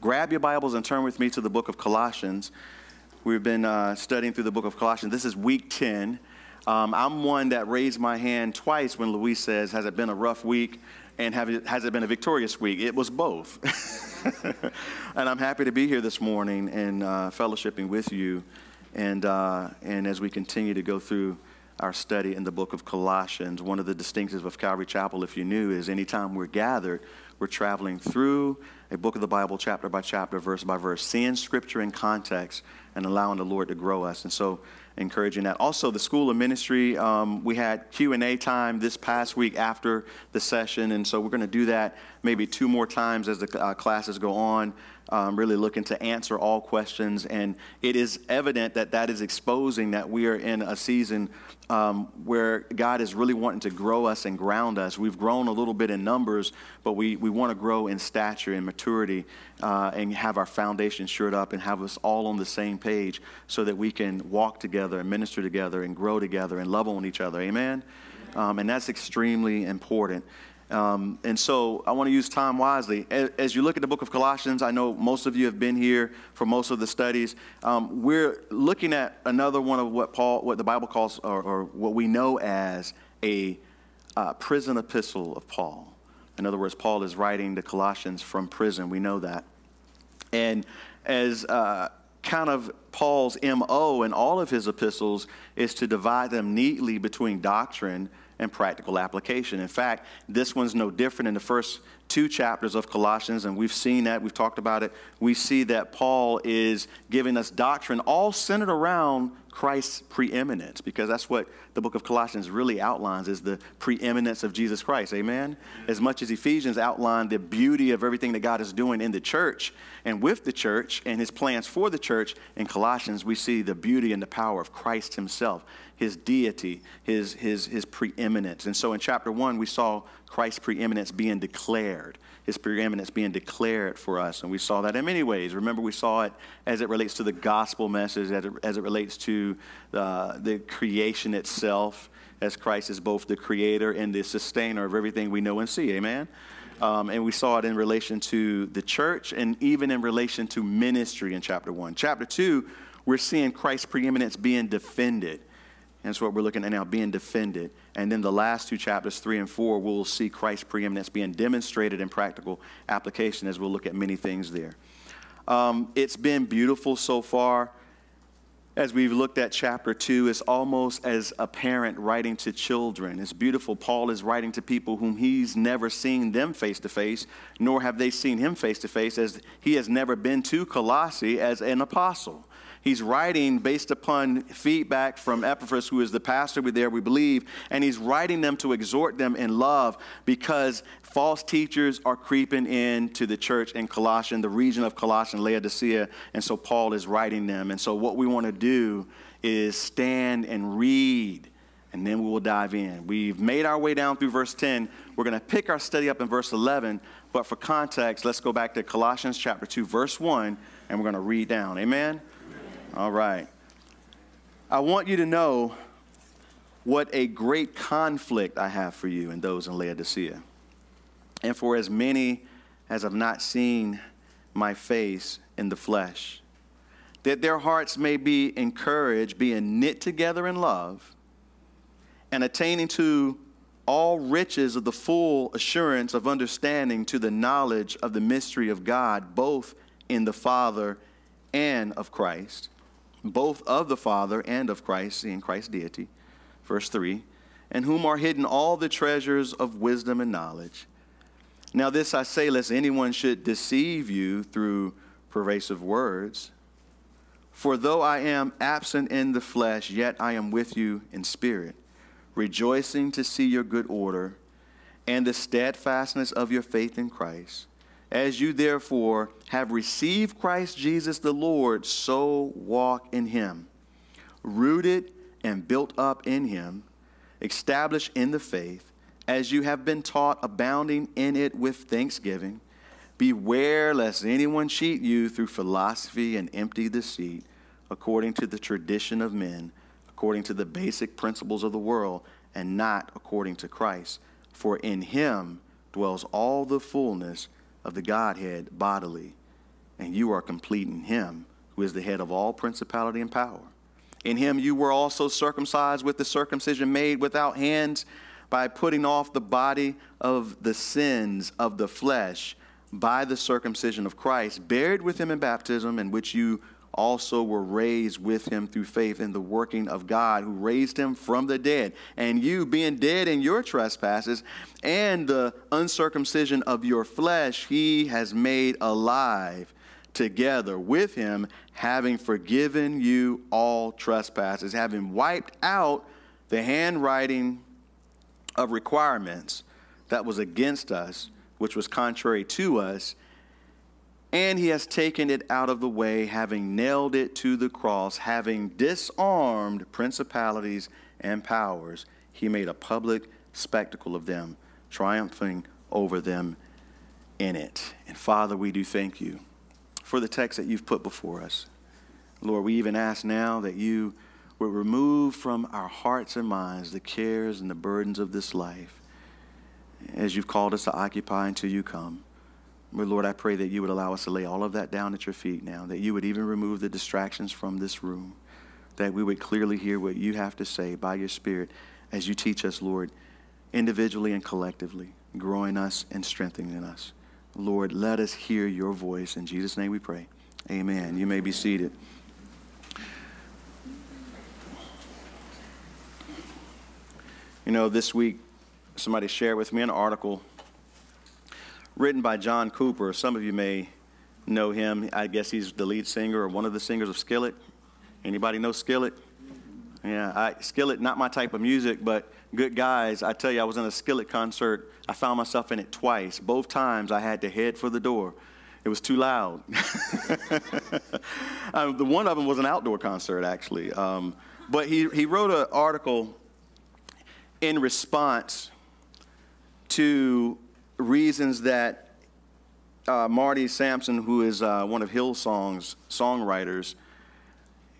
grab your Bibles and turn with me to the book of Colossians. We've been uh, studying through the book of Colossians. This is week 10. Um, I'm one that raised my hand twice when Luis says, Has it been a rough week? And it, has it been a victorious week? It was both. and I'm happy to be here this morning and uh, fellowshipping with you. And, uh, and as we continue to go through our study in the book of Colossians, one of the distinctives of Calvary Chapel, if you knew, is anytime we're gathered, we're traveling through a book of the Bible, chapter by chapter, verse by verse, seeing scripture in context and allowing the Lord to grow us. And so, encouraging that. Also, the School of Ministry, um, we had Q&A time this past week after the session, and so we're going to do that maybe two more times as the uh, classes go on um, really looking to answer all questions. And it is evident that that is exposing that we are in a season um, where God is really wanting to grow us and ground us. We've grown a little bit in numbers, but we, we want to grow in stature and maturity uh, and have our foundation shored up and have us all on the same page so that we can walk together and minister together and grow together and love on each other. Amen? Um, and that's extremely important. Um, and so I want to use time wisely. As, you look at the book of Colossians, I know most of you have been here for most of the studies. Um, we're looking at another one of what Paul, what the Bible calls, or, or what we know as a uh, prison epistle of Paul. In other words, Paul is writing the Colossians from prison. We know that. And as uh, kind of Paul's MO in all of his epistles is to divide them neatly between doctrine and practical application. In fact, this one's no different in the first two chapters of Colossians, and we've seen that, we've talked about it. We see that Paul is giving us doctrine all centered around Christ's preeminence, because that's what the book of Colossians really outlines is the preeminence of Jesus Christ. Amen? As much as Ephesians outlined the beauty of everything that God is doing in the church and with the church and his plans for the church, in Colossians we see the beauty and the power of Christ himself his deity, his, his, his preeminence. And so in chapter one, we saw Christ's preeminence being declared, his preeminence being declared for us. And we saw that in many ways. Remember, we saw it as it relates to the gospel message, as it, as it relates to uh, the creation itself, as Christ is both the creator and the sustainer of everything we know and see. Amen? Um, and we saw it in relation to the church and even in relation to ministry in chapter one. Chapter two, we're seeing Christ's preeminence being defended. And that's what we're looking at now, being defended. And then the last two chapters, three and four, we'll see Christ's preeminence being demonstrated in practical application as we'll look at many things there. Um, it's been beautiful so far. As we've looked at chapter two, it's almost as a parent writing to children. It's beautiful. Paul is writing to people whom he's never seen them face to face, nor have they seen him face to face, as he has never been to Colossae as an apostle. He's writing based upon feedback from Epaphras, who is the pastor there, we believe, and he's writing them to exhort them in love because false teachers are creeping into the church in Colossian, the region of Colossian, Laodicea, and so Paul is writing them. And so what we want to do is stand and read and then we will dive in. We've made our way down through verse 10. We're going to pick our study up in verse 11, but for context, let's go back to Colossians chapter 2, verse 1, and we're going to read down. Amen? All right. I want you to know what a great conflict I have for you and those in Laodicea. And for as many as have not seen my face in the flesh, that their hearts may be encouraged, being knit together in love, and attaining to all riches of the full assurance of understanding to the knowledge of the mystery of God, both in the Father and of Christ both of the Father and of Christ, in Christ's deity. Verse 3 And whom are hidden all the treasures of wisdom and knowledge. Now, this I say, lest anyone should deceive you through pervasive words. For though I am absent in the flesh, yet I am with you in spirit, rejoicing to see your good order and the steadfastness of your faith in Christ as you therefore have received Christ Jesus the Lord, so walk in him, rooted and built up in him, established in the faith, as you have been taught, abounding in it with thanksgiving. Beware lest anyone cheat you through philosophy and empty deceit, according to the tradition of men, according to the basic principles of the world, and not according to Christ. For in him dwells all the fullness of the Godhead bodily, and you are complete in him, who is the head of all principality and power. In him you were also circumcised with the circumcision made without hands by putting off the body of the sins of the flesh by the circumcision of Christ, buried with him in baptism, in which you also were raised with him through faith in the working of God who raised him from the dead. And you, being dead in your trespasses and the uncircumcision of your flesh, he has made alive together with him, having forgiven you all trespasses, having wiped out the handwriting of requirements that was against us, which was contrary to us and he has taken it out of the way, having nailed it to the cross, having disarmed principalities and powers. He made a public spectacle of them, triumphing over them in it. And Father, we do thank you for the text that you've put before us. Lord, we even ask now that you would remove from our hearts and minds the cares and the burdens of this life as you've called us to occupy until you come. But Lord, I pray that you would allow us to lay all of that down at your feet now, that you would even remove the distractions from this room, that we would clearly hear what you have to say by your Spirit as you teach us, Lord, individually and collectively, growing us and strengthening us. Lord, let us hear your voice. In Jesus' name we pray. Amen. You may be seated. You know, this week, somebody shared with me an article written by John Cooper. Some of you may know him. I guess he's the lead singer or one of the singers of Skillet. Anybody know Skillet? Yeah, I, Skillet, not my type of music, but good guys. I tell you, I was in a Skillet concert. I found myself in it twice. Both times I had to head for the door. It was too loud. um, the one of them was an outdoor concert, actually. Um, but he, he wrote an article in response to reasons that uh, Marty Sampson, who is uh, one of Hillsong's songwriters,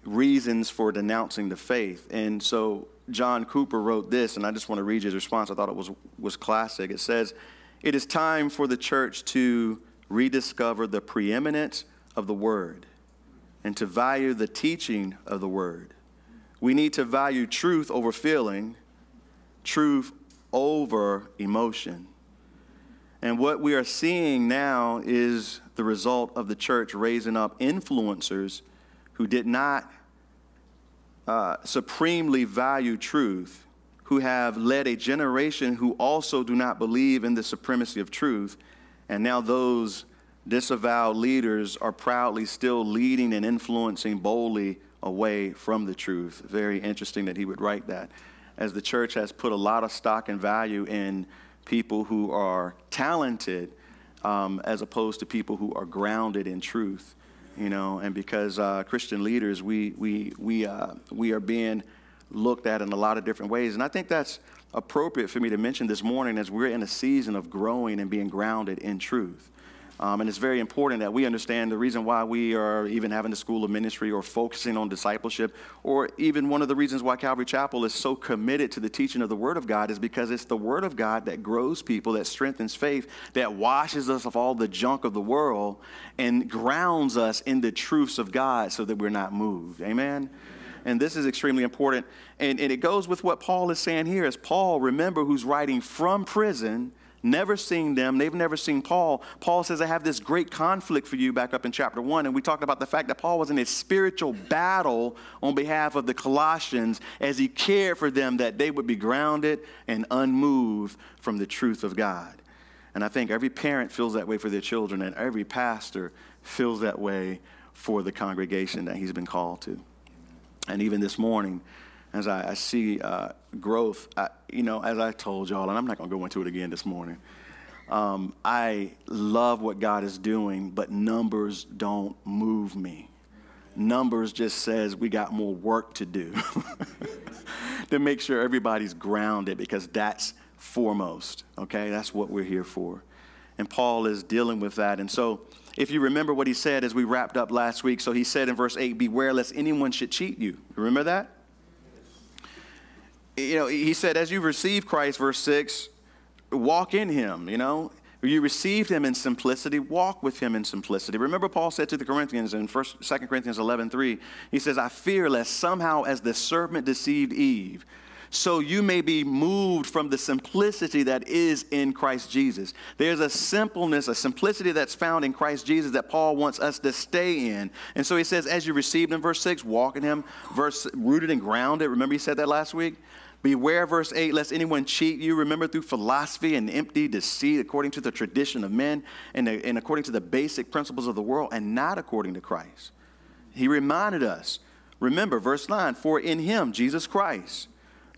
reasons for denouncing the faith. And so John Cooper wrote this, and I just want to read his response. I thought it was, was classic. It says, It is time for the church to rediscover the preeminence of the word and to value the teaching of the word. We need to value truth over feeling, truth over emotion. And what we are seeing now is the result of the church raising up influencers who did not uh, supremely value truth, who have led a generation who also do not believe in the supremacy of truth. And now those disavowed leaders are proudly still leading and influencing boldly away from the truth. Very interesting that he would write that. As the church has put a lot of stock and value in people who are talented um, as opposed to people who are grounded in truth you know? And because uh, christian leaders we we we uh, we are being looked at in a lot of different ways. And i think that's appropriate for me to mention this morning as we're in a season of growing and being grounded in truth um, and it's very important that we understand the reason why we are even having the school of ministry or focusing on discipleship, or even one of the reasons why Calvary Chapel is so committed to the teaching of the Word of God is because it's the Word of God that grows people, that strengthens faith, that washes us of all the junk of the world, and grounds us in the truths of God so that we're not moved. Amen? and this is extremely important. And, and, it goes with what Paul is saying here. As Paul, remember, who's writing from prison, never seen them. They've never seen Paul. Paul says, I have this great conflict for you back up in chapter one. And we talked about the fact that Paul was in a spiritual battle on behalf of the Colossians as he cared for them that they would be grounded and unmoved from the truth of God. And I think every parent feels that way for their children, and every pastor feels that way for the congregation that he's been called to. And even this morning, as I, I see uh, growth, I, you know, as I told y'all, and I'm not going to go into it again this morning. Um, I love what God is doing, but numbers don't move me. Numbers just says we got more work to do to make sure everybody's grounded because that's foremost, okay? That's what we're here for. And Paul is dealing with that. And so, if you remember what he said as we wrapped up last week, so he said in verse 8, Beware lest anyone should cheat you. Remember that? You know, he said, as you receive Christ, verse 6, walk in him, you know. You received him in simplicity, walk with him in simplicity. Remember, Paul said to the Corinthians in 1, 2 Corinthians 11 3, he says, I fear lest somehow, as the serpent deceived Eve, so you may be moved from the simplicity that is in Christ Jesus. There's a simpleness, a simplicity that's found in Christ Jesus that Paul wants us to stay in. And so he says, as you received in verse 6, walk in him, verse rooted and grounded. Remember he said that last week? Beware, verse 8, lest anyone cheat you. Remember, through philosophy and empty deceit, according to the tradition of men and, and according to the basic principles of the world, and not according to Christ. He reminded us, remember, verse 9, for in him, Jesus Christ,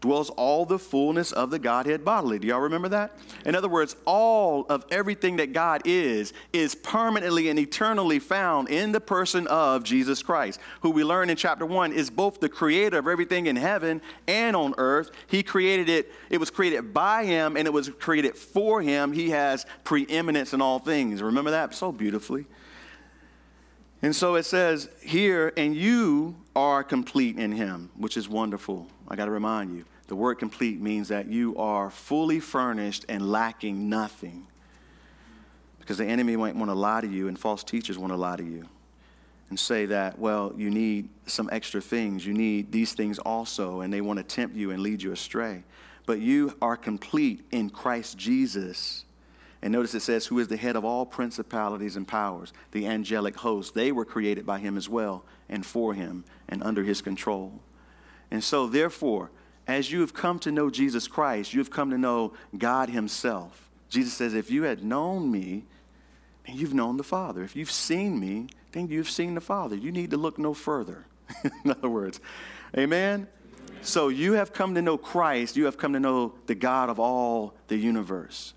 dwells all the fullness of the Godhead bodily. Do y'all remember that? In other words, all of everything that God is, is permanently and eternally found in the person of Jesus Christ, who we learn in chapter 1 is both the creator of everything in heaven and on earth. He created it, it was created by him, and it was created for him. He has preeminence in all things. Remember that so beautifully? And so it says here, and you are complete in him, which is wonderful. I got to remind you. The word complete means that you are fully furnished and lacking nothing. Because the enemy might want to lie to you, and false teachers want to lie to you and say that, well, you need some extra things. You need these things also, and they want to tempt you and lead you astray. But you are complete in Christ Jesus. And notice it says, who is the head of all principalities and powers, the angelic host. They were created by him as well, and for him, and under his control. And so, therefore, as you have come to know Jesus Christ, you have come to know God Himself. Jesus says, If you had known me, then you've known the Father. If you've seen me, then you've seen the Father. You need to look no further. In other words, amen? amen? So you have come to know Christ. You have come to know the God of all the universe.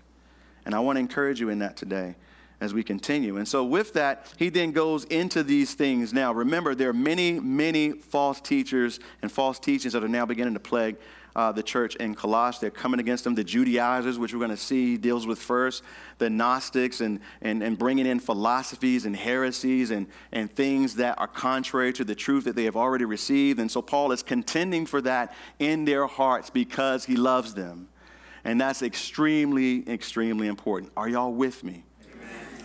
And I want to encourage you in that today as we continue. And so, with that, he then goes into these things. Now, remember, there are many, many false teachers and false teachings that are now beginning to plague uh, the church in Colossae. They're coming against them. The Judaizers, which we're going to see, deals with first. The Gnostics and, and, and bringing in philosophies and heresies and, and things that are contrary to the truth that they have already received. And so, Paul is contending for that in their hearts because he loves them. And that's extremely, extremely important. Are y'all with me?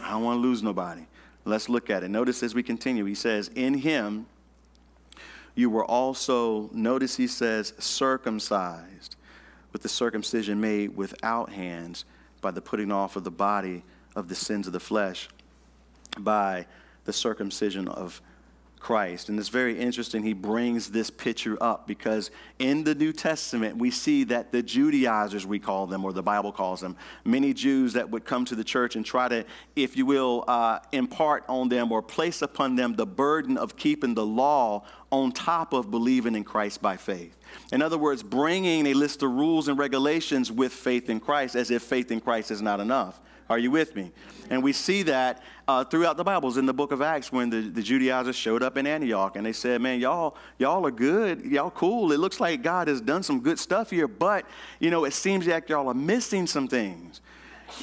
I don't want to lose nobody. Let's look at it. Notice as we continue, he says, In him you were also, notice he says, circumcised with the circumcision made without hands by the putting off of the body of the sins of the flesh by the circumcision of Christ. And it's very interesting. He brings this picture up because in the New Testament, we see that the Judaizers, we call them, or the Bible calls them, many Jews that would come to the church and try to, if you will, uh, impart on them or place upon them the burden of keeping the law on top of believing in Christ by faith. In other words, bringing a list of rules and regulations with faith in Christ as if faith in Christ is not enough. Are you with me? And we see that uh, throughout the Bibles in the book of Acts when the, the Judaizers showed up in Antioch and they said, Man, y'all, y'all are good. Y'all cool. It looks like God has done some good stuff here, but, you know, it seems like y'all are missing some things.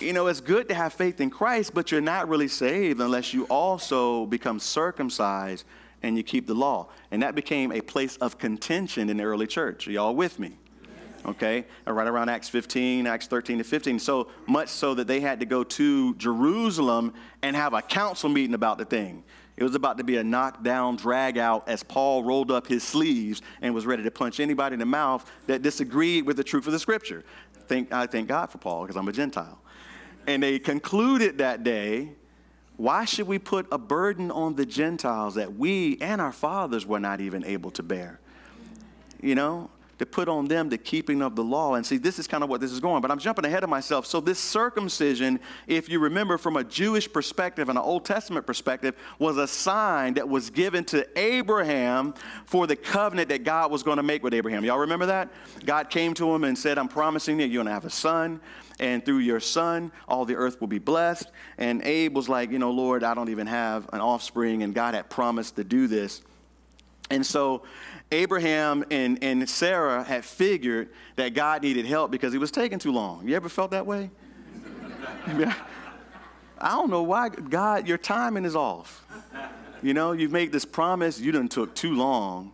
You know, it's good to have faith in Christ, but you're not really saved unless you also become circumcised and you keep the law. And that became a place of contention in the early church. Are y'all with me? Okay, right around Acts 15, Acts 13 to 15. So much so that they had to go to Jerusalem and have a council meeting about the thing. It was about to be a knockdown, drag out as Paul rolled up his sleeves and was ready to punch anybody in the mouth that disagreed with the truth of the scripture. Thank, I thank God for Paul because I'm a Gentile. And they concluded that day why should we put a burden on the Gentiles that we and our fathers were not even able to bear? You know, to put on them the keeping of the law. And see, this is kind of what this is going, but I'm jumping ahead of myself. So, this circumcision, if you remember from a Jewish perspective and an Old Testament perspective, was a sign that was given to Abraham for the covenant that God was going to make with Abraham. Y'all remember that? God came to him and said, I'm promising you, you're going to have a son and through your son, all the earth will be blessed. And Abe was like, You know, Lord, I don't even have an offspring, and God had promised to do this. And so Abraham and, and Sarah had figured that God needed help because he was taking too long. You ever felt that way? I don't know why God, your timing is off. You know, you've made this promise, you didn't took too long,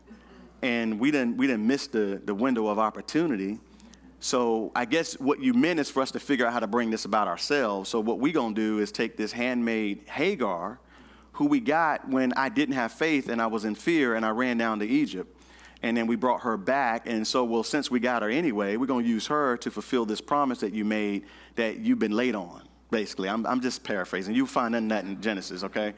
and we didn't we didn't miss the, the window of opportunity. So I guess what you meant is for us to figure out how to bring this about ourselves. So what going to do is take this handmaid Hagar, who we got when I didn't have faith and I was in fear and I ran down to Egypt. And then we brought her back. And so, well, since we got her anyway, we're going to use her to fulfill this promise that you made that you've been late on, basically. I'm, I'm just paraphrasing. You'll find that in Genesis, okay?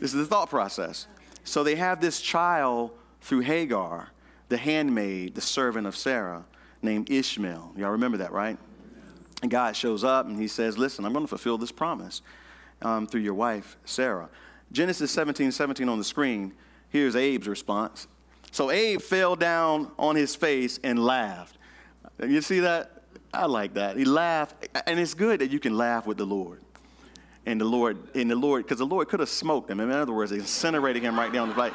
This is the thought process. So they have this child through Hagar, the handmaid, the servant of Sarah, named Ishmael. Y'all remember that, right? And God shows up and he says, Listen, I'm going to fulfill this promise um, through your wife, Sarah. Genesis 17 17 on the screen. Here's Abe's response. So Abe fell down on his face and laughed. You see that? I like that. He laughed. And it's good that you can laugh with the Lord. And the Lord, and the Lord, because the Lord could have smoked him. In other words, incinerated him right down the like,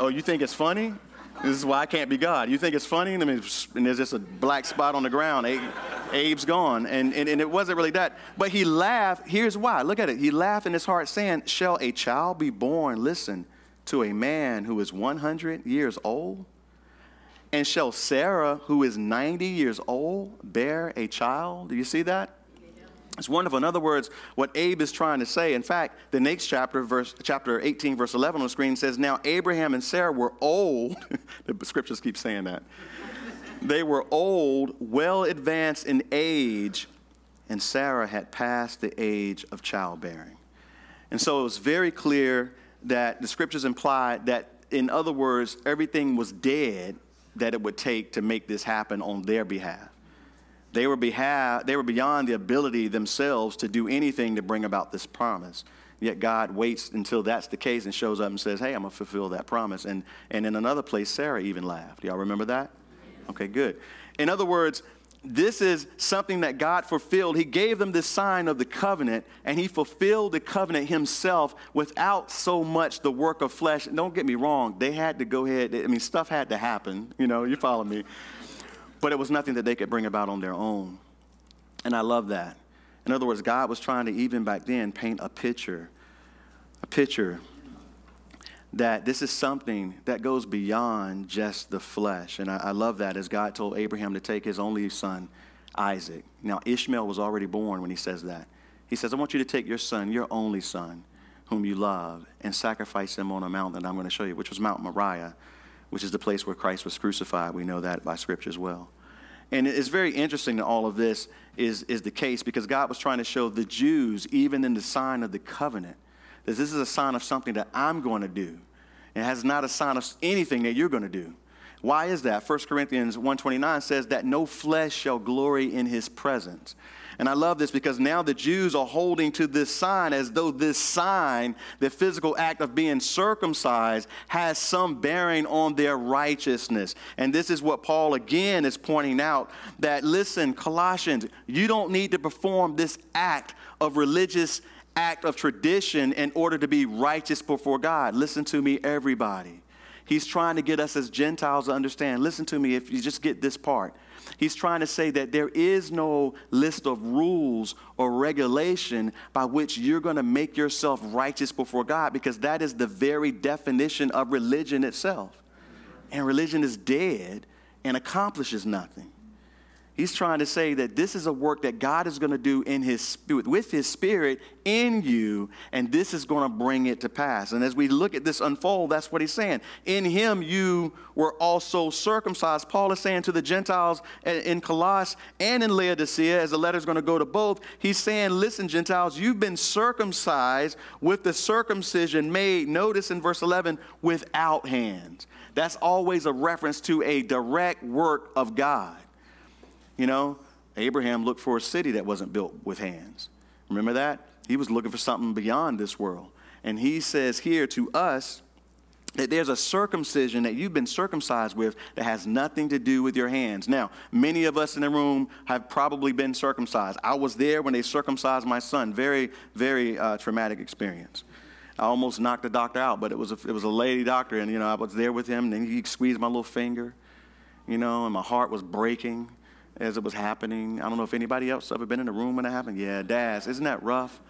oh, you think it's funny? This is why I can't be God. You think it's funny? I mean, and there's just a black spot on the ground. Abe, Abe's gone. And, and, and it wasn't really that. But he laughed. Here's why. Look at it. He laughed in his heart, saying, Shall a child be born, listen, to a man who is 100 years old? And shall Sarah, who is 90 years old, bear a child? Do you see that? It's wonderful. In other words, what Abe is trying to say, in fact, the next chapter, verse, chapter 18, verse 11 on the screen says, Now Abraham and Sarah were old. the scriptures keep saying that. they were old, well advanced in age, and Sarah had passed the age of childbearing. And so it was very clear that the scriptures imply that, in other words, everything was dead that it would take to make this happen on their behalf. They were, behalf, they were beyond the ability themselves to do anything to bring about this promise. Yet God waits until that's the case and shows up and says, Hey, I'm going to fulfill that promise. And, and in another place, Sarah even laughed. Y'all remember that? Okay, good. In other words, this is something that God fulfilled. He gave them this sign of the covenant, and He fulfilled the covenant Himself without so much the work of flesh. Don't get me wrong, they had to go ahead, I mean, stuff had to happen. You know, you follow me. But it was nothing that they could bring about on their own. And I love that. In other words, God was trying to, even back then, paint a picture, a picture that this is something that goes beyond just the flesh. And I, I, love that as God told Abraham to take his only son, Isaac. Now, Ishmael was already born when he says that. He says, I want you to take your son, your only son, whom you love, and sacrifice him on a mountain that I'm going to show you, which was Mount Moriah which is the place where Christ was crucified. We know that by Scripture as well. And it's very interesting that all of this is, is the case because God was trying to show the Jews, even in the sign of the covenant, that this is a sign of something that I'm going to do. It has not a sign of anything that you're going to do. Why is that? 1 Corinthians 1.29 says that no flesh shall glory in his presence. And I love this because now the Jews are holding to this sign as though this sign, the physical act of being circumcised, has some bearing on their righteousness. And this is what Paul again is pointing out that listen, Colossians, you don't need to perform this act of religious act of tradition in order to be righteous before God. Listen to me, everybody. He's trying to get us as Gentiles to understand. Listen to me if you just get this part. He's trying to say that there is no list of rules or regulation by which you're going to make yourself righteous before God because that is the very definition of religion itself. And religion is dead and accomplishes nothing. He's trying to say that this is a work that God is going to do in his spirit, with his spirit in you, and this is going to bring it to pass. And as we look at this unfold, that's what he's saying. In him you were also circumcised. Paul is saying to the Gentiles in Colossus and in Laodicea, as the letter is going to go to both, he's saying, listen, Gentiles, you've been circumcised with the circumcision made, notice in verse 11, without hands. That's always a reference to a direct work of God. You know, Abraham looked for a city that wasn't built with hands. Remember that? He was looking for something beyond this world. And he says here to us that there's a circumcision that you've been circumcised with that has nothing to do with your hands. Now, many of us in the room have probably been circumcised. I was there when they circumcised my son. Very, very uh, traumatic experience. I almost knocked the doctor out, but it was a, it was a lady doctor, and you know I was there with him, and he squeezed my little finger, you know, and my heart was breaking as it was happening. I don't know if anybody else ever been in a room when it happened. Yeah, Daz, isn't that rough?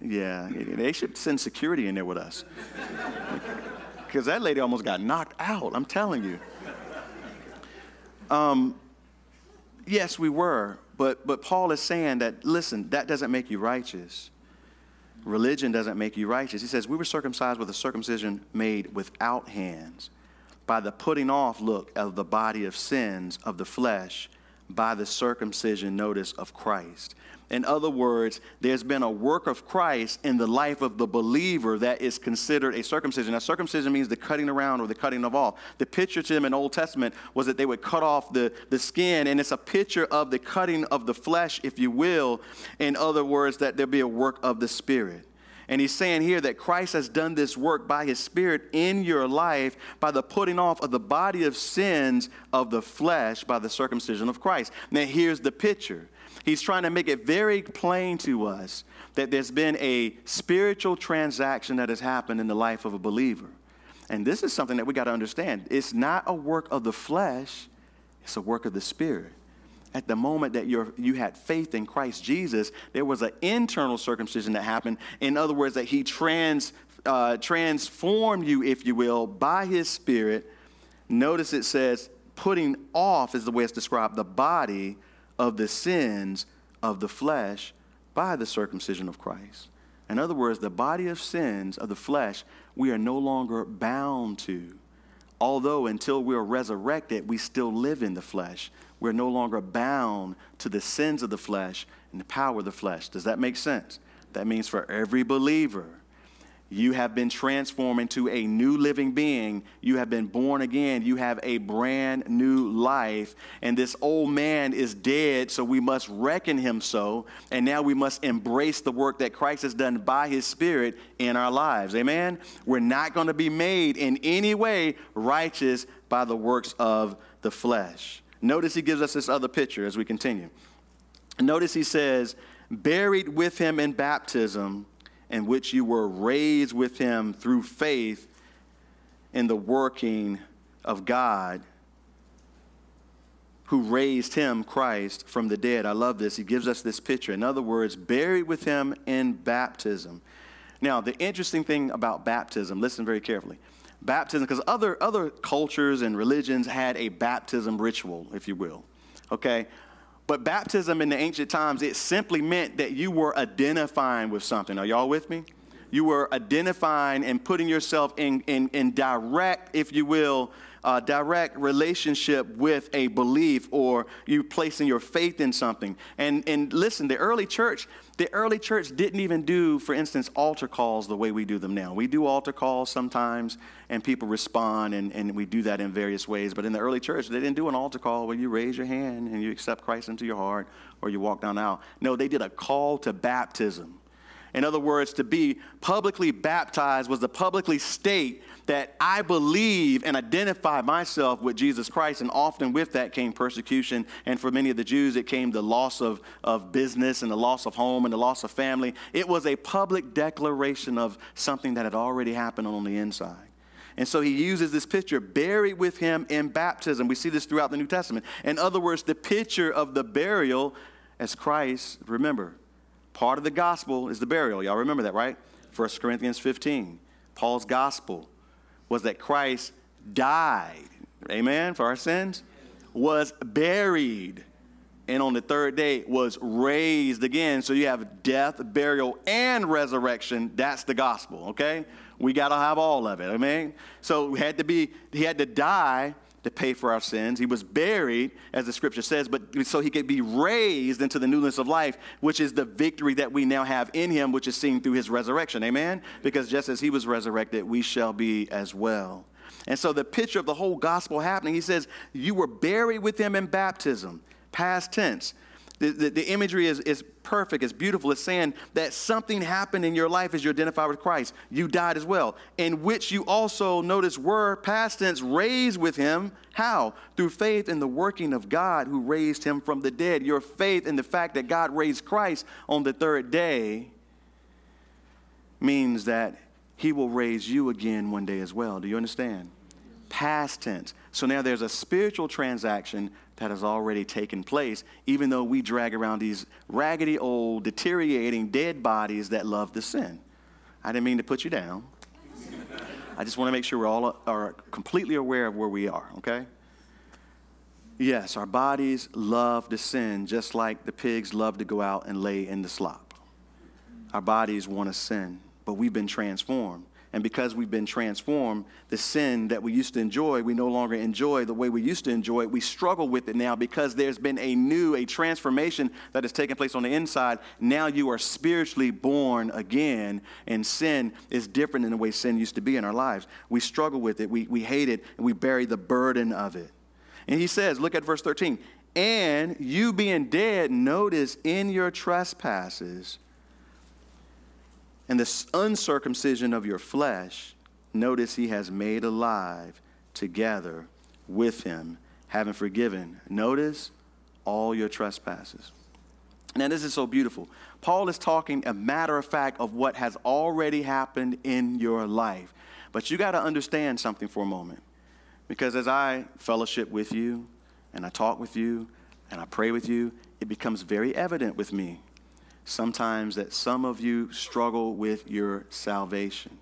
Yeah, they should send security in there with us. Because that lady almost got knocked out, I'm telling you. Um, Yes, we were. But, but Paul is saying that, listen, that doesn't make you righteous. Religion doesn't make you righteous. He says, We were circumcised with a circumcision made without hands, by the putting off, look, of the body of sins of the flesh, by the circumcision, notice, of Christ. In other words, there's been a work of Christ in the life of the believer that is considered a circumcision. Now, circumcision means the cutting around or the cutting of off. The picture to them in Old Testament was that they would cut off the, the skin, and it's a picture of the cutting of the flesh, if you will. In other words, that there be a work of the Spirit. And he's saying here that Christ has done this work by his Spirit in your life by the putting off of the body of sins of the flesh by the circumcision of Christ. Now, here's the picture He's trying to make it very plain to us that there's been a spiritual transaction that has happened in the life of a believer. And this is something that we got to understand. It's not a work of the flesh, it's a work of the Spirit. At the moment that you you had faith in Christ Jesus, there was an internal circumcision that happened. In other words, that He trans, uh, transformed you, if you will, by His Spirit. Notice it says, putting off is the way it's described, the body of the sins of the flesh by the circumcision of Christ. In other words, the body of sins of the flesh we are no longer bound to. Although until we are resurrected, we still live in the flesh. We're no longer bound to the sins of the flesh and the power of the flesh. Does that make sense? That means for every believer, you have been transformed into a new living being. You have been born again. You have a brand new life. And this old man is dead, so we must reckon him so. And now we must embrace the work that Christ has done by his Spirit in our lives. Amen? We're not going to be made in any way righteous by the works of the flesh. Notice he gives us this other picture as we continue. Notice he says, buried with him in baptism in which you were raised with him through faith in the working of God who raised him, Christ, from the dead. I love this. He gives us this picture. In other words, buried with him in baptism. Now, the interesting thing about baptism, listen very carefully. Baptism, because other, other cultures and religions had a baptism ritual, if you will. Okay? But baptism in the ancient times, it simply meant that you were identifying with something. Are y'all with me? You were identifying and putting yourself in, in, in direct, if you will, uh, direct relationship with a belief or you placing your faith in something. And, and listen, the early church, the early church didn't even do, for instance, altar calls the way we do them now. We do altar calls sometimes and people respond and, and we do that in various ways. But in the early church, they didn't do an altar call where you raise your hand and you accept Christ into your heart or you walk down the aisle. No, they did a call to baptism. In other words, to be publicly baptized was to publicly state that I believe and identify myself with Jesus Christ. And often with that came persecution. And for many of the Jews, it came the loss of, of business and the loss of home and the loss of family. It was a public declaration of something that had already happened on the inside. And so he uses this picture, buried with him in baptism. We see this throughout the New Testament. In other words, the picture of the burial as Christ, remember, part of the gospel is the burial. Y'all remember that, right? 1 Corinthians 15. Paul's gospel was that Christ died, amen, for our sins, was buried, and on the third day was raised again. So you have death, burial, and resurrection. That's the gospel, okay? We got to have all of it, amen? So he had to be, he had to die to pay for our sins. He was buried, as the scripture says, but so he could be raised into the newness of life, which is the victory that we now have in him, which is seen through his resurrection. Amen? Because just as he was resurrected, we shall be as well. And so the picture of the whole gospel happening, he says, You were buried with him in baptism, past tense. The, the, the, imagery is, is perfect, it's beautiful. It's saying that something happened in your life as you identify with Christ. You died as well, in which you also, notice, were past tense, raised with him. How? Through faith in the working of God who raised him from the dead. Your faith in the fact that God raised Christ on the third day means that he will raise you again one day as well. Do you understand? Past tense. So now there's a spiritual transaction that has already taken place, even though we drag around these raggedy old, deteriorating, dead bodies that love to sin. I didn't mean to put you down. I just want to make sure we all are completely aware of where we are, okay? Yes, our bodies love to sin just like the pigs love to go out and lay in the slop. Our bodies want to sin, but we've been transformed. And because we've been transformed, the sin that we used to enjoy, we no longer enjoy the way we used to enjoy it. We struggle with it now because there's been a new, a transformation that has taken place on the inside. Now you are spiritually born again, and sin is different than the way sin used to be in our lives. We struggle with it, we, we hate it, and we bury the burden of it. And he says, look at verse 13, and you being dead, notice in your trespasses and the uncircumcision of your flesh, notice he has made alive together with him, having forgiven. Notice all your trespasses. Now, this is so beautiful. Paul is talking a matter of fact of what has already happened in your life. But you got to understand something for a moment. Because as I fellowship with you and I talk with you and I pray with you, it becomes very evident with me sometimes that some of you struggle with your salvation.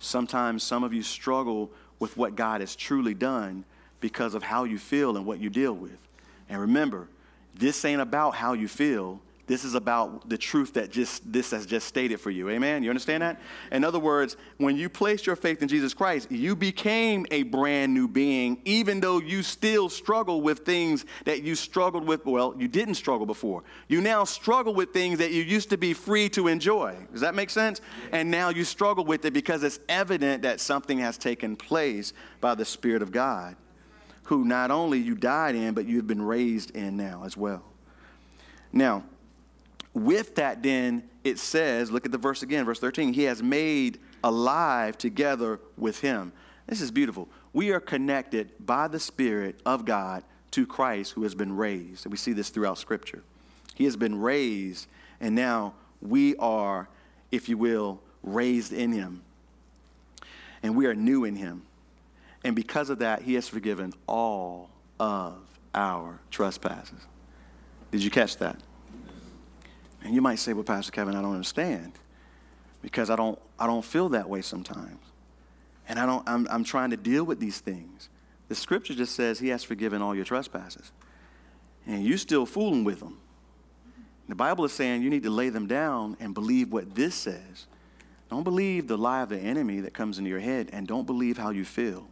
Sometimes some of you struggle with what God has truly done because of how you feel and what you deal with. And remember, this ain't about how you feel, this is about the truth that just this has just stated for you. Amen. You understand that? In other words, when you placed your faith in Jesus Christ, you became a brand new being, even though you still struggle with things that you struggled with. Well, you didn't struggle before. You now struggle with things that you used to be free to enjoy. Does that make sense? And now you struggle with it because it's evident that something has taken place by the Spirit of God, who not only you died in, but you've been raised in now as well. Now, with that, then, it says, look at the verse again, verse 13, he has made alive together with him. This is beautiful. We are connected by the Spirit of God to Christ who has been raised. And we see this throughout Scripture. He has been raised, and now we are, if you will, raised in him. And we are new in him. And because of that, he has forgiven all of our trespasses. Did you catch that? And you might say, well, Pastor Kevin, I don't understand because I don't, I don't feel that way sometimes. And I don't, I'm, I'm trying to deal with these things. The scripture just says he has forgiven all your trespasses. And you're still fooling with them. The Bible is saying you need to lay them down and believe what this says. Don't believe the lie of the enemy that comes into your head and don't believe how you feel.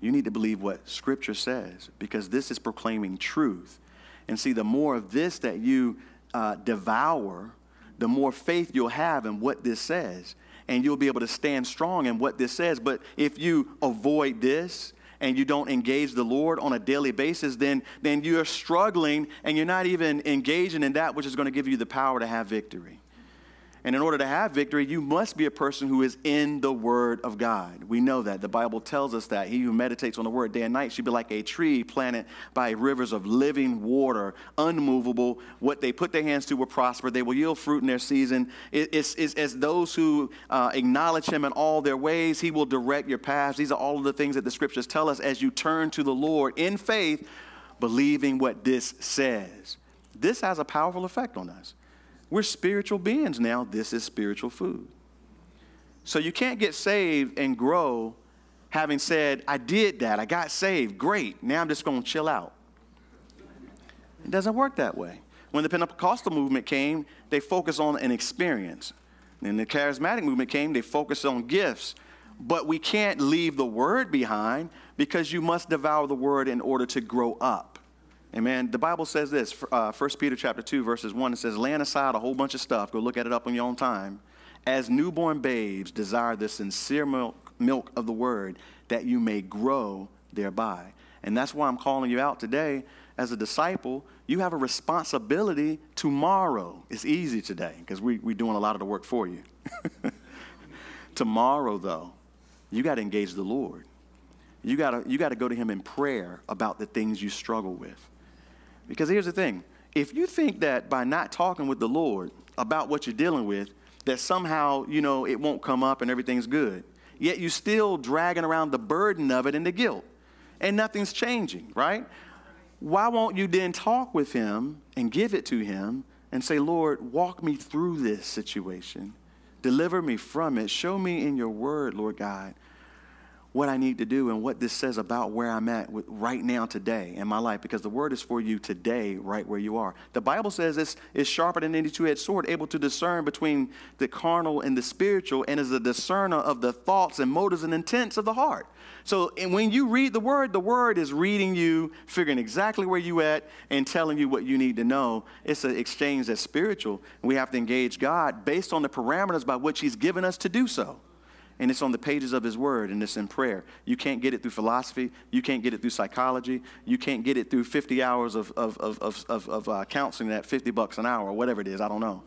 You need to believe what Scripture says because this is proclaiming truth. And see, the more of this that you uh, devour, the more faith you'll have in what this says. And you'll be able to stand strong in what this says. But if you avoid this, and you don't engage the Lord on a daily basis, then, then you're struggling and you're not even engaging in that which is going to give you the power to have victory. And in order to have victory, you must be a person who is in the Word of God. We know that. The Bible tells us that. He who meditates on the Word day and night should be like a tree planted by rivers of living water, unmovable. What they put their hands to will prosper. They will yield fruit in their season. it's, it's, as those who uh, acknowledge Him in all their ways, He will direct your paths. These are all of the things that the Scriptures tell us as you turn to the Lord in faith, believing what this says. This has a powerful effect on us. We're spiritual beings now. This is spiritual food. So you can't get saved and grow having said, I did that, I got saved, great, now I'm just going to chill out. It doesn't work that way. When the Pentecostal movement came, they focused on an experience. Then the charismatic movement came, they focused on gifts. But we can't leave the word behind because you must devour the word in order to grow up. Amen. The Bible says this, uh, 1 Peter chapter 2, verses 1, it says, laying aside a whole bunch of stuff, go look at it up on your own time. As newborn babes, desire the sincere milk, milk of the word, that you may grow thereby. And that's why I'm calling you out today. As a disciple, you have a responsibility tomorrow. It's easy today because we, we're doing a lot of the work for you. tomorrow, though, you got to engage the Lord. You got you got to go to Him in prayer about the things you struggle with. Because here's the thing. If you think that by not talking with the Lord about what you're dealing with, that somehow, you know, it won't come up and everything's good, yet you're still dragging around the burden of it and the guilt, and nothing's changing, right? Why won't you then talk with Him and give it to Him and say, Lord, walk me through this situation, deliver me from it, show me in your word, Lord God, what I need to do and what this says about where I'm at right now today in my life because the word is for you today, right where you are. The Bible says it's, it's sharper than any two edged sword, able to discern between the carnal and the spiritual, and is a discerner of the thoughts and motives and intents of the heart. So when you read the word, the word is reading you, figuring exactly where you at, and telling you what you need to know. It's an exchange that's spiritual. We have to engage God based on the parameters by which He's given us to do so and it's on the pages of his word and it's in prayer. You can't get it through philosophy. You can't get it through psychology. You can't get it through 50 hours of, of, of, of, of uh, counseling at 50 bucks an hour or whatever it is. I don't know.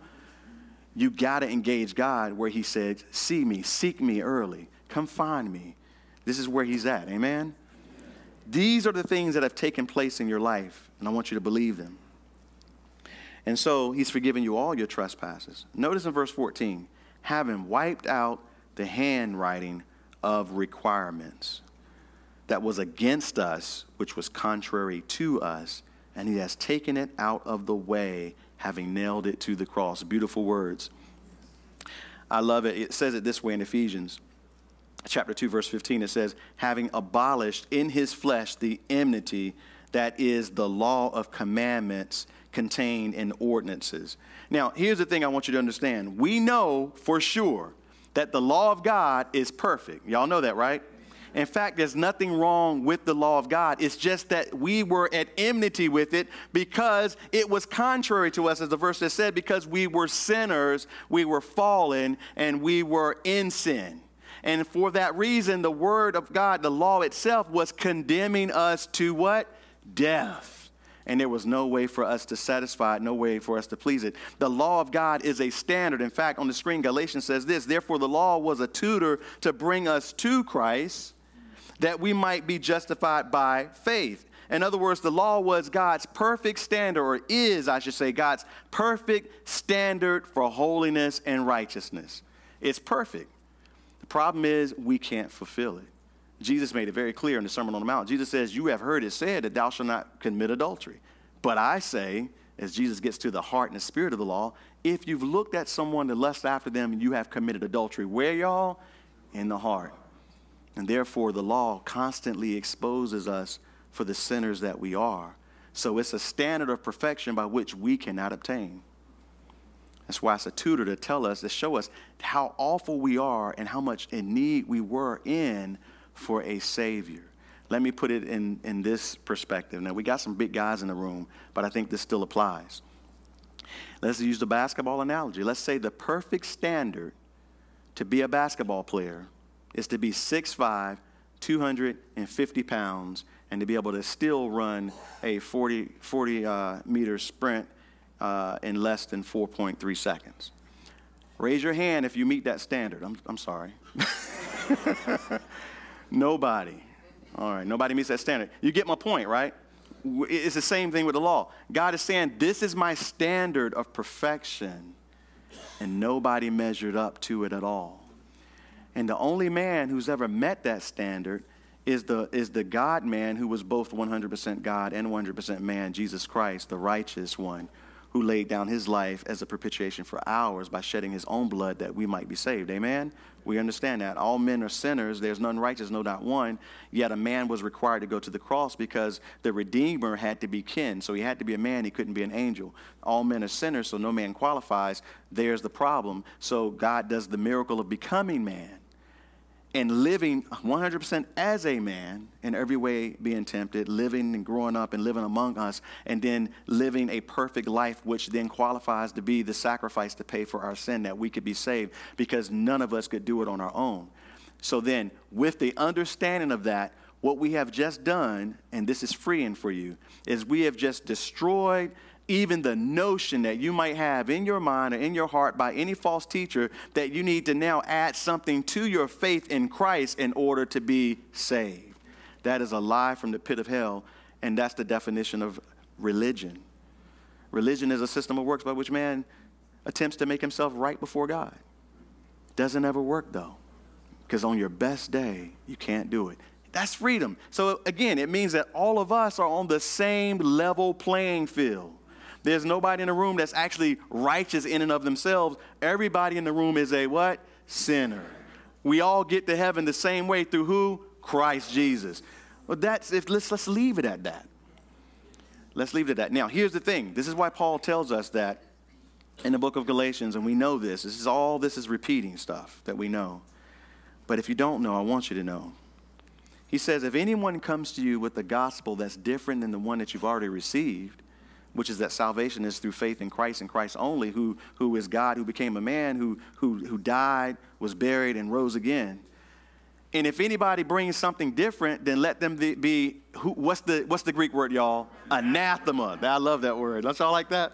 You got to engage God where he said, see me, seek me early, come find me. This is where he's at. Amen? These are the things that have taken place in your life, and I want you to believe them. And so he's forgiven you all your trespasses. Notice in verse 14, having wiped out the handwriting of requirements that was against us, which was contrary to us, and he has taken it out of the way, having nailed it to the cross. Beautiful words. I love it. It says it this way in Ephesians chapter 2 verse 15 it says having abolished in his flesh the enmity that is the law of commandments contained in ordinances. Now, here's the thing I want you to understand. We know for sure that the law of God is perfect. Y'all know that, right? In fact, there's nothing wrong with the law of God. It's just that we were at enmity with it because it was contrary to us, as the verse has said, because we were sinners, we were fallen, and we were in sin. And for that reason, the word of God, the law itself, was condemning us to what? Death and there was no way for us to satisfy it, no way for us to please it. The law of God is a standard. In fact, on the screen, Galatians says this Therefore, the law was a tutor to bring us to Christ that we might be justified by faith. In other words, the law was God's perfect standard, or is, I should say, God's perfect standard for holiness and righteousness. It's perfect. The problem is we can't fulfill it. Jesus made it very clear in the Sermon on the Mount. Jesus says, You have heard it said that thou shalt not commit adultery. But I say, as Jesus gets to the heart and the spirit of the law, if you've looked at someone to lust after them, you have committed adultery. Where, y'all? In the heart. And therefore, the law constantly exposes us for the sinners that we are. So it's a standard of perfection by which we cannot obtain. That's why it's a tutor to tell us, to show us how awful we are and how much in need we were in for a Savior. Let me put it in, in this perspective. Now, we got some big guys in the room, but I think this still applies. Let's use the basketball analogy. Let's say the perfect standard to be a basketball player is to be 6'5, 250 pounds, and to be able to still run a 40, 40 uh, meter sprint uh, in less than 4.3 seconds. Raise your hand if you meet that standard. I'm, I'm sorry. Nobody. All right, nobody meets that standard. You get my point, right? It's the same thing with the law. God is saying, This is my standard of perfection, and nobody measured up to it at all. And the only man who's ever met that standard is the, is the God man who was both 100% God and 100% man, Jesus Christ, the righteous one, who laid down his life as a propitiation for ours by shedding his own blood that we might be saved. Amen? We understand that. All men are sinners. There's none righteous, no, not one. Yet a man was required to go to the cross because the Redeemer had to be kin. So he had to be a man. He couldn't be an angel. All men are sinners, so no man qualifies. There's the problem. So God does the miracle of becoming man and living 100% as a man in every way being tempted, living and growing up and living among us, and then living a perfect life, which then qualifies to be the sacrifice to pay for our sin that we could be saved because none of us could do it on our own. So then, with the understanding of that, what we have just done, and this is freeing for you, is we have just destroyed even the notion that you might have in your mind or in your heart by any false teacher that you need to now add something to your faith in Christ in order to be saved. That is a lie from the pit of hell, and that's the definition of religion. Religion is a system of works by which man attempts to make himself right before God. Doesn't ever work though, because on your best day, you can't do it. That's freedom. So again, it means that all of us are on the same level playing field. There's nobody in the room that's actually righteous in and of themselves. Everybody in the room is a what? Sinner. We all get to heaven the same way through who? Christ Jesus. Well, that's if let's let's leave it at that. Let's leave it at that. Now, here's the thing. This is why Paul tells us that in the book of Galatians, and we know this. This is all this is repeating stuff that we know. But if you don't know, I want you to know. He says, if anyone comes to you with a gospel that's different than the one that you've already received, which is that salvation is through faith in Christ and Christ only, who, who is God, who became a man, who, who, who died, was buried, and rose again. And if anybody brings something different, then let them be, who, what's, the, what's the Greek word, y'all? Anathema. I love that word. Don't y'all like that?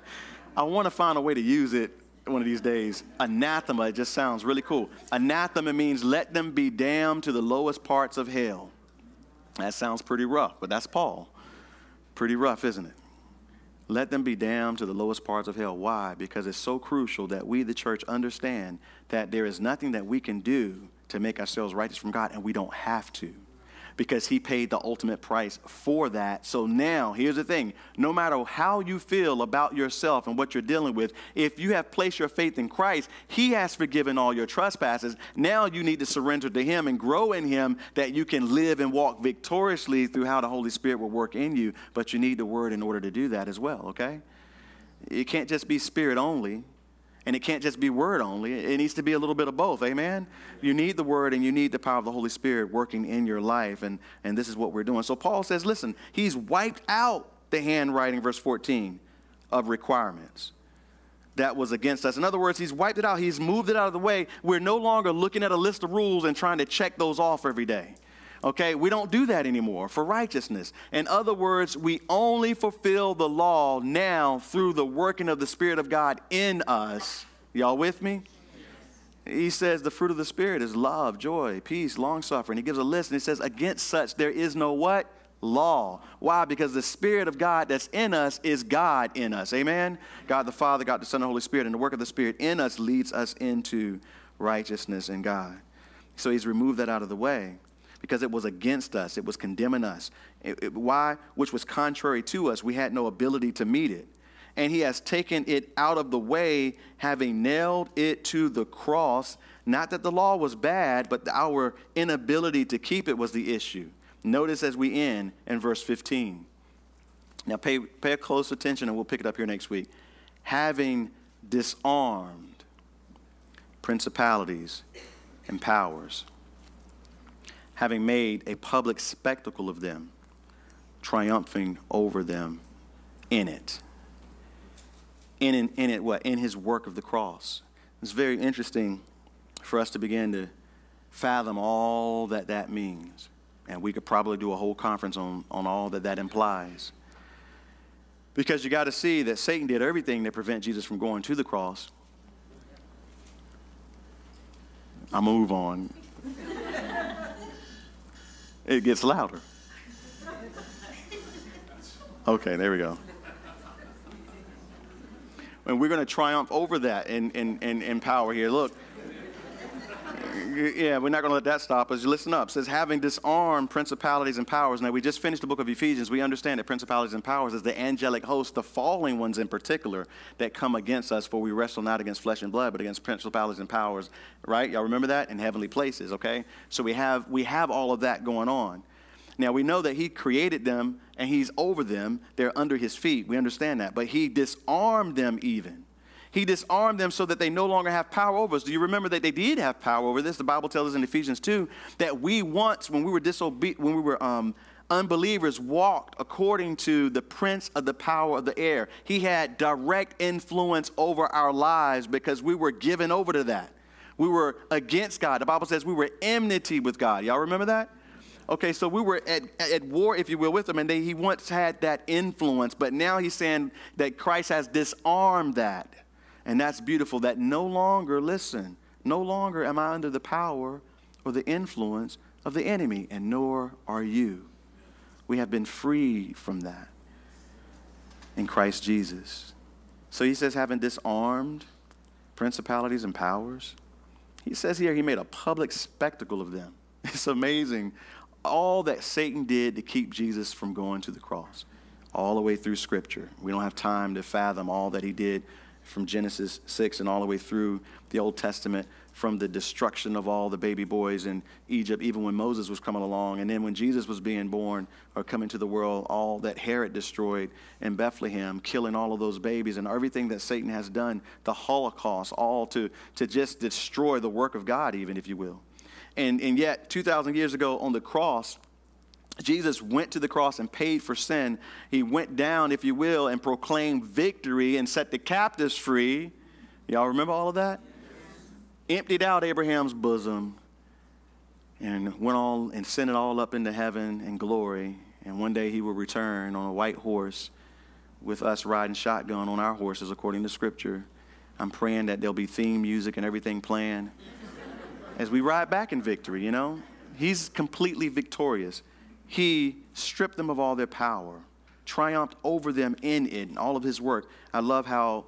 I want to find a way to use it one of these days. Anathema, it just sounds really cool. Anathema means let them be damned to the lowest parts of hell. That sounds pretty rough, but that's Paul. Pretty rough, isn't it? Let them be damned to the lowest parts of hell. Why? Because it's so crucial that we, the church, understand that there is nothing that we can do to make ourselves righteous from God, and we don't have to because he paid the ultimate price for that. So now, here's the thing no matter how you feel about yourself and what you're dealing with, if you have placed your faith in Christ, he has forgiven all your trespasses. Now you need to surrender to him and grow in him that you can live and walk victoriously through how the Holy Spirit will work in you. But you need the word in order to do that as well, okay? It can't just be spirit only. And it can't just be word only, it needs to be a little bit of both. Amen? You need the word and you need the power of the Holy Spirit working in your life. And, and this is what we're doing. So Paul says, listen, he's wiped out the handwriting, verse 14, of requirements that was against us. In other words, he's wiped it out, he's moved it out of the way. We're no longer looking at a list of rules and trying to check those off every day. Okay, we don't do that anymore for righteousness. In other words, we only fulfill the law now through the working of the Spirit of God in us. Y'all with me? He says the fruit of the Spirit is love, joy, peace, long suffering. He gives a list and he says, Against such there is no what? Law. Why? Because the Spirit of God that's in us is God in us. Amen? God the Father, God the Son, the Holy Spirit. And the work of the Spirit in us leads us into righteousness in God. So he's removed that out of the way because it was against us, it was condemning us. It, it, why? Which was contrary to us. We had no ability to meet it. And he has taken it out of the way, having nailed it to the cross. Not that the law was bad, but our inability to keep it was the issue. Notice as we end in verse 15. Now, pay, pay close attention and we'll pick it up here next week. Having disarmed principalities and powers having made a public spectacle of them, triumphing over them in it. In, in, in it, what? In his work of the cross. It's very interesting for us to begin to fathom all that that means. And we could probably do a whole conference on, on all that that implies. Because you got to see that Satan did everything to prevent Jesus from going to the cross. I move on it gets louder. Okay, there we go. And we're going to triumph over that in, in, in, in power here. Look, yeah, we're not going to let that stop us. Listen up. It says, having disarmed principalities and powers. Now, we just finished the book of Ephesians. We understand that principalities and powers is the angelic host, the falling ones in particular, that come against us, for we wrestle not against flesh and blood, but against principalities and powers, right? Y'all remember that? In heavenly places, okay? So we have, we have all of that going on. Now, we know that He created them and He's over them. They're under His feet. We understand that. But He disarmed them even. He disarmed them so that they no longer have power over us. Do you remember that they did have power over this? The Bible tells us in Ephesians 2 that we once, when we were disobedient, when we were um, unbelievers, walked according to the prince of the power of the air. He had direct influence over our lives because we were given over to that. We were against God. The Bible says we were enmity with God. Y'all remember that? Okay, so we were at, at war, if you will, with him, and they, he once had that influence, but now he's saying that Christ has disarmed that. And that's beautiful that no longer, listen, no longer am I under the power or the influence of the enemy, and nor are you. We have been freed from that in Christ Jesus. So he says, having disarmed principalities and powers, he says here he made a public spectacle of them. It's amazing all that Satan did to keep Jesus from going to the cross, all the way through Scripture. We don't have time to fathom all that he did from Genesis 6 and all the way through the Old Testament from the destruction of all the baby boys in Egypt, even when Moses was coming along. And then when Jesus was being born or coming to the world, all that Herod destroyed in Bethlehem, killing all of those babies and everything that Satan has done, the Holocaust, all to, to just destroy the work of God, even if you will. And, and yet, 2,000 years ago on the cross, Jesus went to the cross and paid for sin. He went down, if you will, and proclaimed victory and set the captives free. Y'all remember all of that? emptied out Abraham's bosom and went on and sent it all up into heaven and glory. And one day he will return on a white horse with us riding shotgun on our horses, according to Scripture. I'm praying that there'll be theme music and everything playing as we ride back in victory, you know? He's completely victorious. He stripped them of all their power, triumphed over them in it, and all of his work. I love how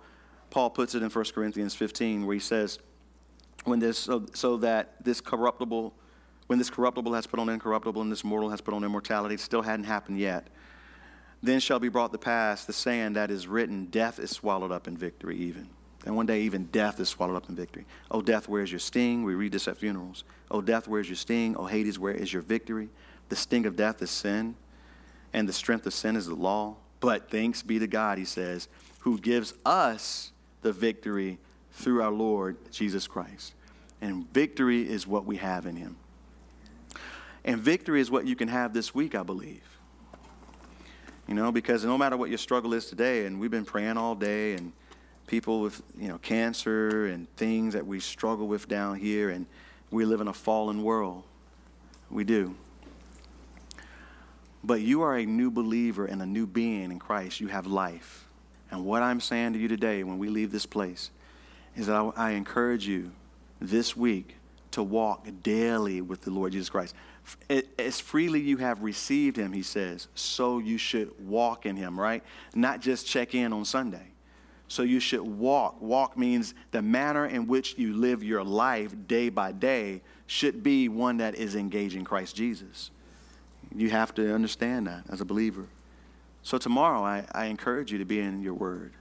Paul puts it in 1 Corinthians 15, where he says, when this, so, so that this corruptible, when this corruptible has put on incorruptible and this mortal has put on immortality, still hadn't happened yet. Then shall be brought to pass the saying that is written, death is swallowed up in victory even. And one day even death is swallowed up in victory. Oh, death, where's your sting? We read this at funerals. Oh, death, where's your sting? Oh, Hades, where is your victory? The sting of death is sin, and the strength of sin is the law. But thanks be to God, he says, who gives us the victory through our Lord Jesus Christ. And victory is what we have in him. And victory is what you can have this week, I believe. You know, because no matter what your struggle is today, and we've been praying all day, and people with, you know, cancer and things that we struggle with down here, and we live in a fallen world. We do. But you are a new believer and a new being in Christ. You have life. And what I'm saying to you today when we leave this place is that I, I encourage you this week to walk daily with the Lord Jesus Christ. As freely you have received him, he says, so you should walk in him, right? Not just check in on Sunday. So you should walk. Walk means the manner in which you live your life day by day should be one that is engaging Christ Jesus. You have to understand that as a believer. So tomorrow, I, I encourage you to be in your word.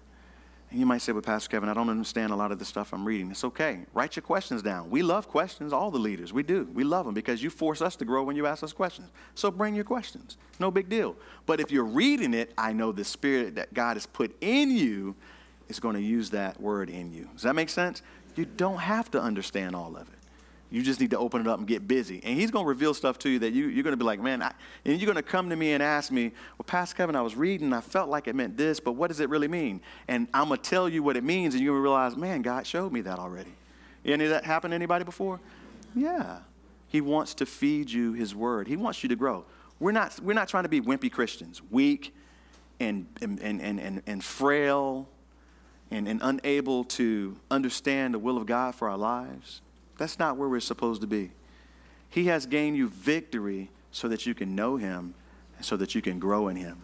And you might say, well, Pastor Kevin, I don't understand a lot of the stuff I'm reading. It's okay. Write your questions down. We love questions, all the leaders. We do. We love them because you force us to grow when you ask us questions. So bring your questions. No big deal. But if you're reading it, I know the spirit that God has put in you is going to use that word in you. Does that make sense? You don't have to understand all of it. You just need to open it up and get busy. And he's going to reveal stuff to you that you, you're going to be like, man, I, and you're going to come to me and ask me, well, Pastor Kevin, I was reading, I felt like it meant this, but what does it really mean? And I'm going to tell you what it means, and you're going to realize, man, God showed me that already. Any of that happened to anybody before? Yeah. He wants to feed you his word. He wants you to grow. We're not, we're not trying to be wimpy Christians, weak and, and, and, and, and frail and, and unable to understand the will of God for our lives. That's not where we're supposed to be. He has gained you victory so that you can know Him and so that you can grow in Him.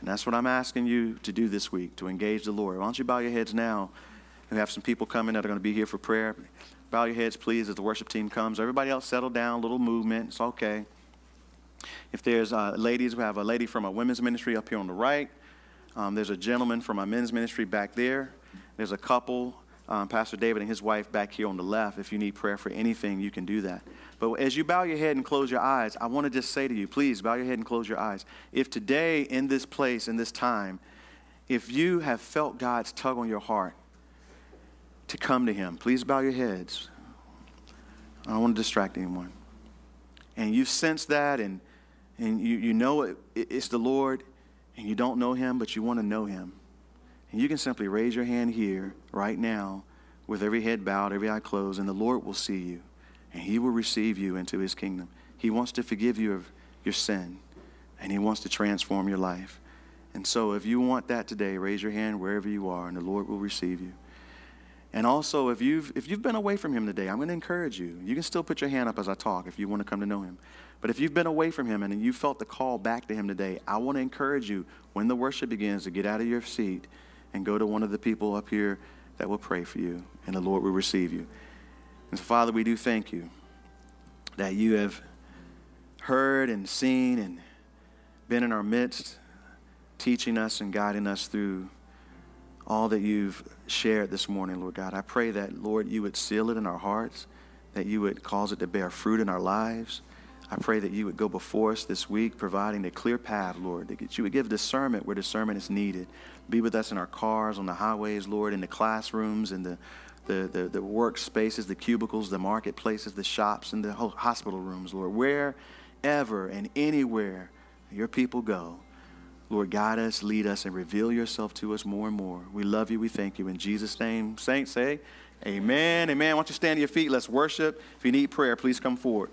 And that's what I'm asking you to do this week, to engage the Lord. Why don't you bow your heads now? We have some people coming that are going to be here for prayer. Bow your heads, please, as the worship team comes. Everybody else settle down, a little movement. It's okay. If there's uh, ladies, we have a lady from our women's ministry up here on the right. Um, there's a gentleman from our men's ministry back there. There's a couple um, Pastor David and his wife back here on the left. If you need prayer for anything, you can do that. But as you bow your head and close your eyes, I want to just say to you, please bow your head and close your eyes. If today, in this place, in this time, if you have felt God's tug on your heart to come to Him, please bow your heads. I don't want to distract anyone. And you've sensed that, and, and you, you know it, it's the Lord, and you don't know Him, but you want to know Him. And you can simply raise your hand here right now with every head bowed, every eye closed, and the Lord will see you and He will receive you into His kingdom. He wants to forgive you of your sin and He wants to transform your life. And so, if you want that today, raise your hand wherever you are, and the Lord will receive you. And also, if you've, if you've been away from Him today, I'm going to encourage you. You can still put your hand up as I talk if you want to come to know Him. But if you've been away from Him and you felt the call back to Him today, I want to encourage you when the worship begins to get out of your seat and go to one of the people up here that will pray for you, and the Lord will receive you. And so, Father, we do thank you that you have heard and seen and been in our midst, teaching us and guiding us through all that you've shared this morning, Lord God. I pray that, Lord, you would seal it in our hearts, that you would cause it to bear fruit in our lives. I pray that you would go before us this week, providing a clear path, Lord, that you would give discernment where discernment is needed. Be with us in our cars, on the highways, Lord, in the classrooms, in the, the, the, the workspaces, the cubicles, the marketplaces, the shops, and the hospital rooms, Lord. Wherever and anywhere your people go, Lord, guide us, lead us, and reveal yourself to us more and more. We love you. We thank you. In Jesus' name, saints say, Amen. Amen. Why don't you stand to your feet? Let's worship. If you need prayer, please come forward.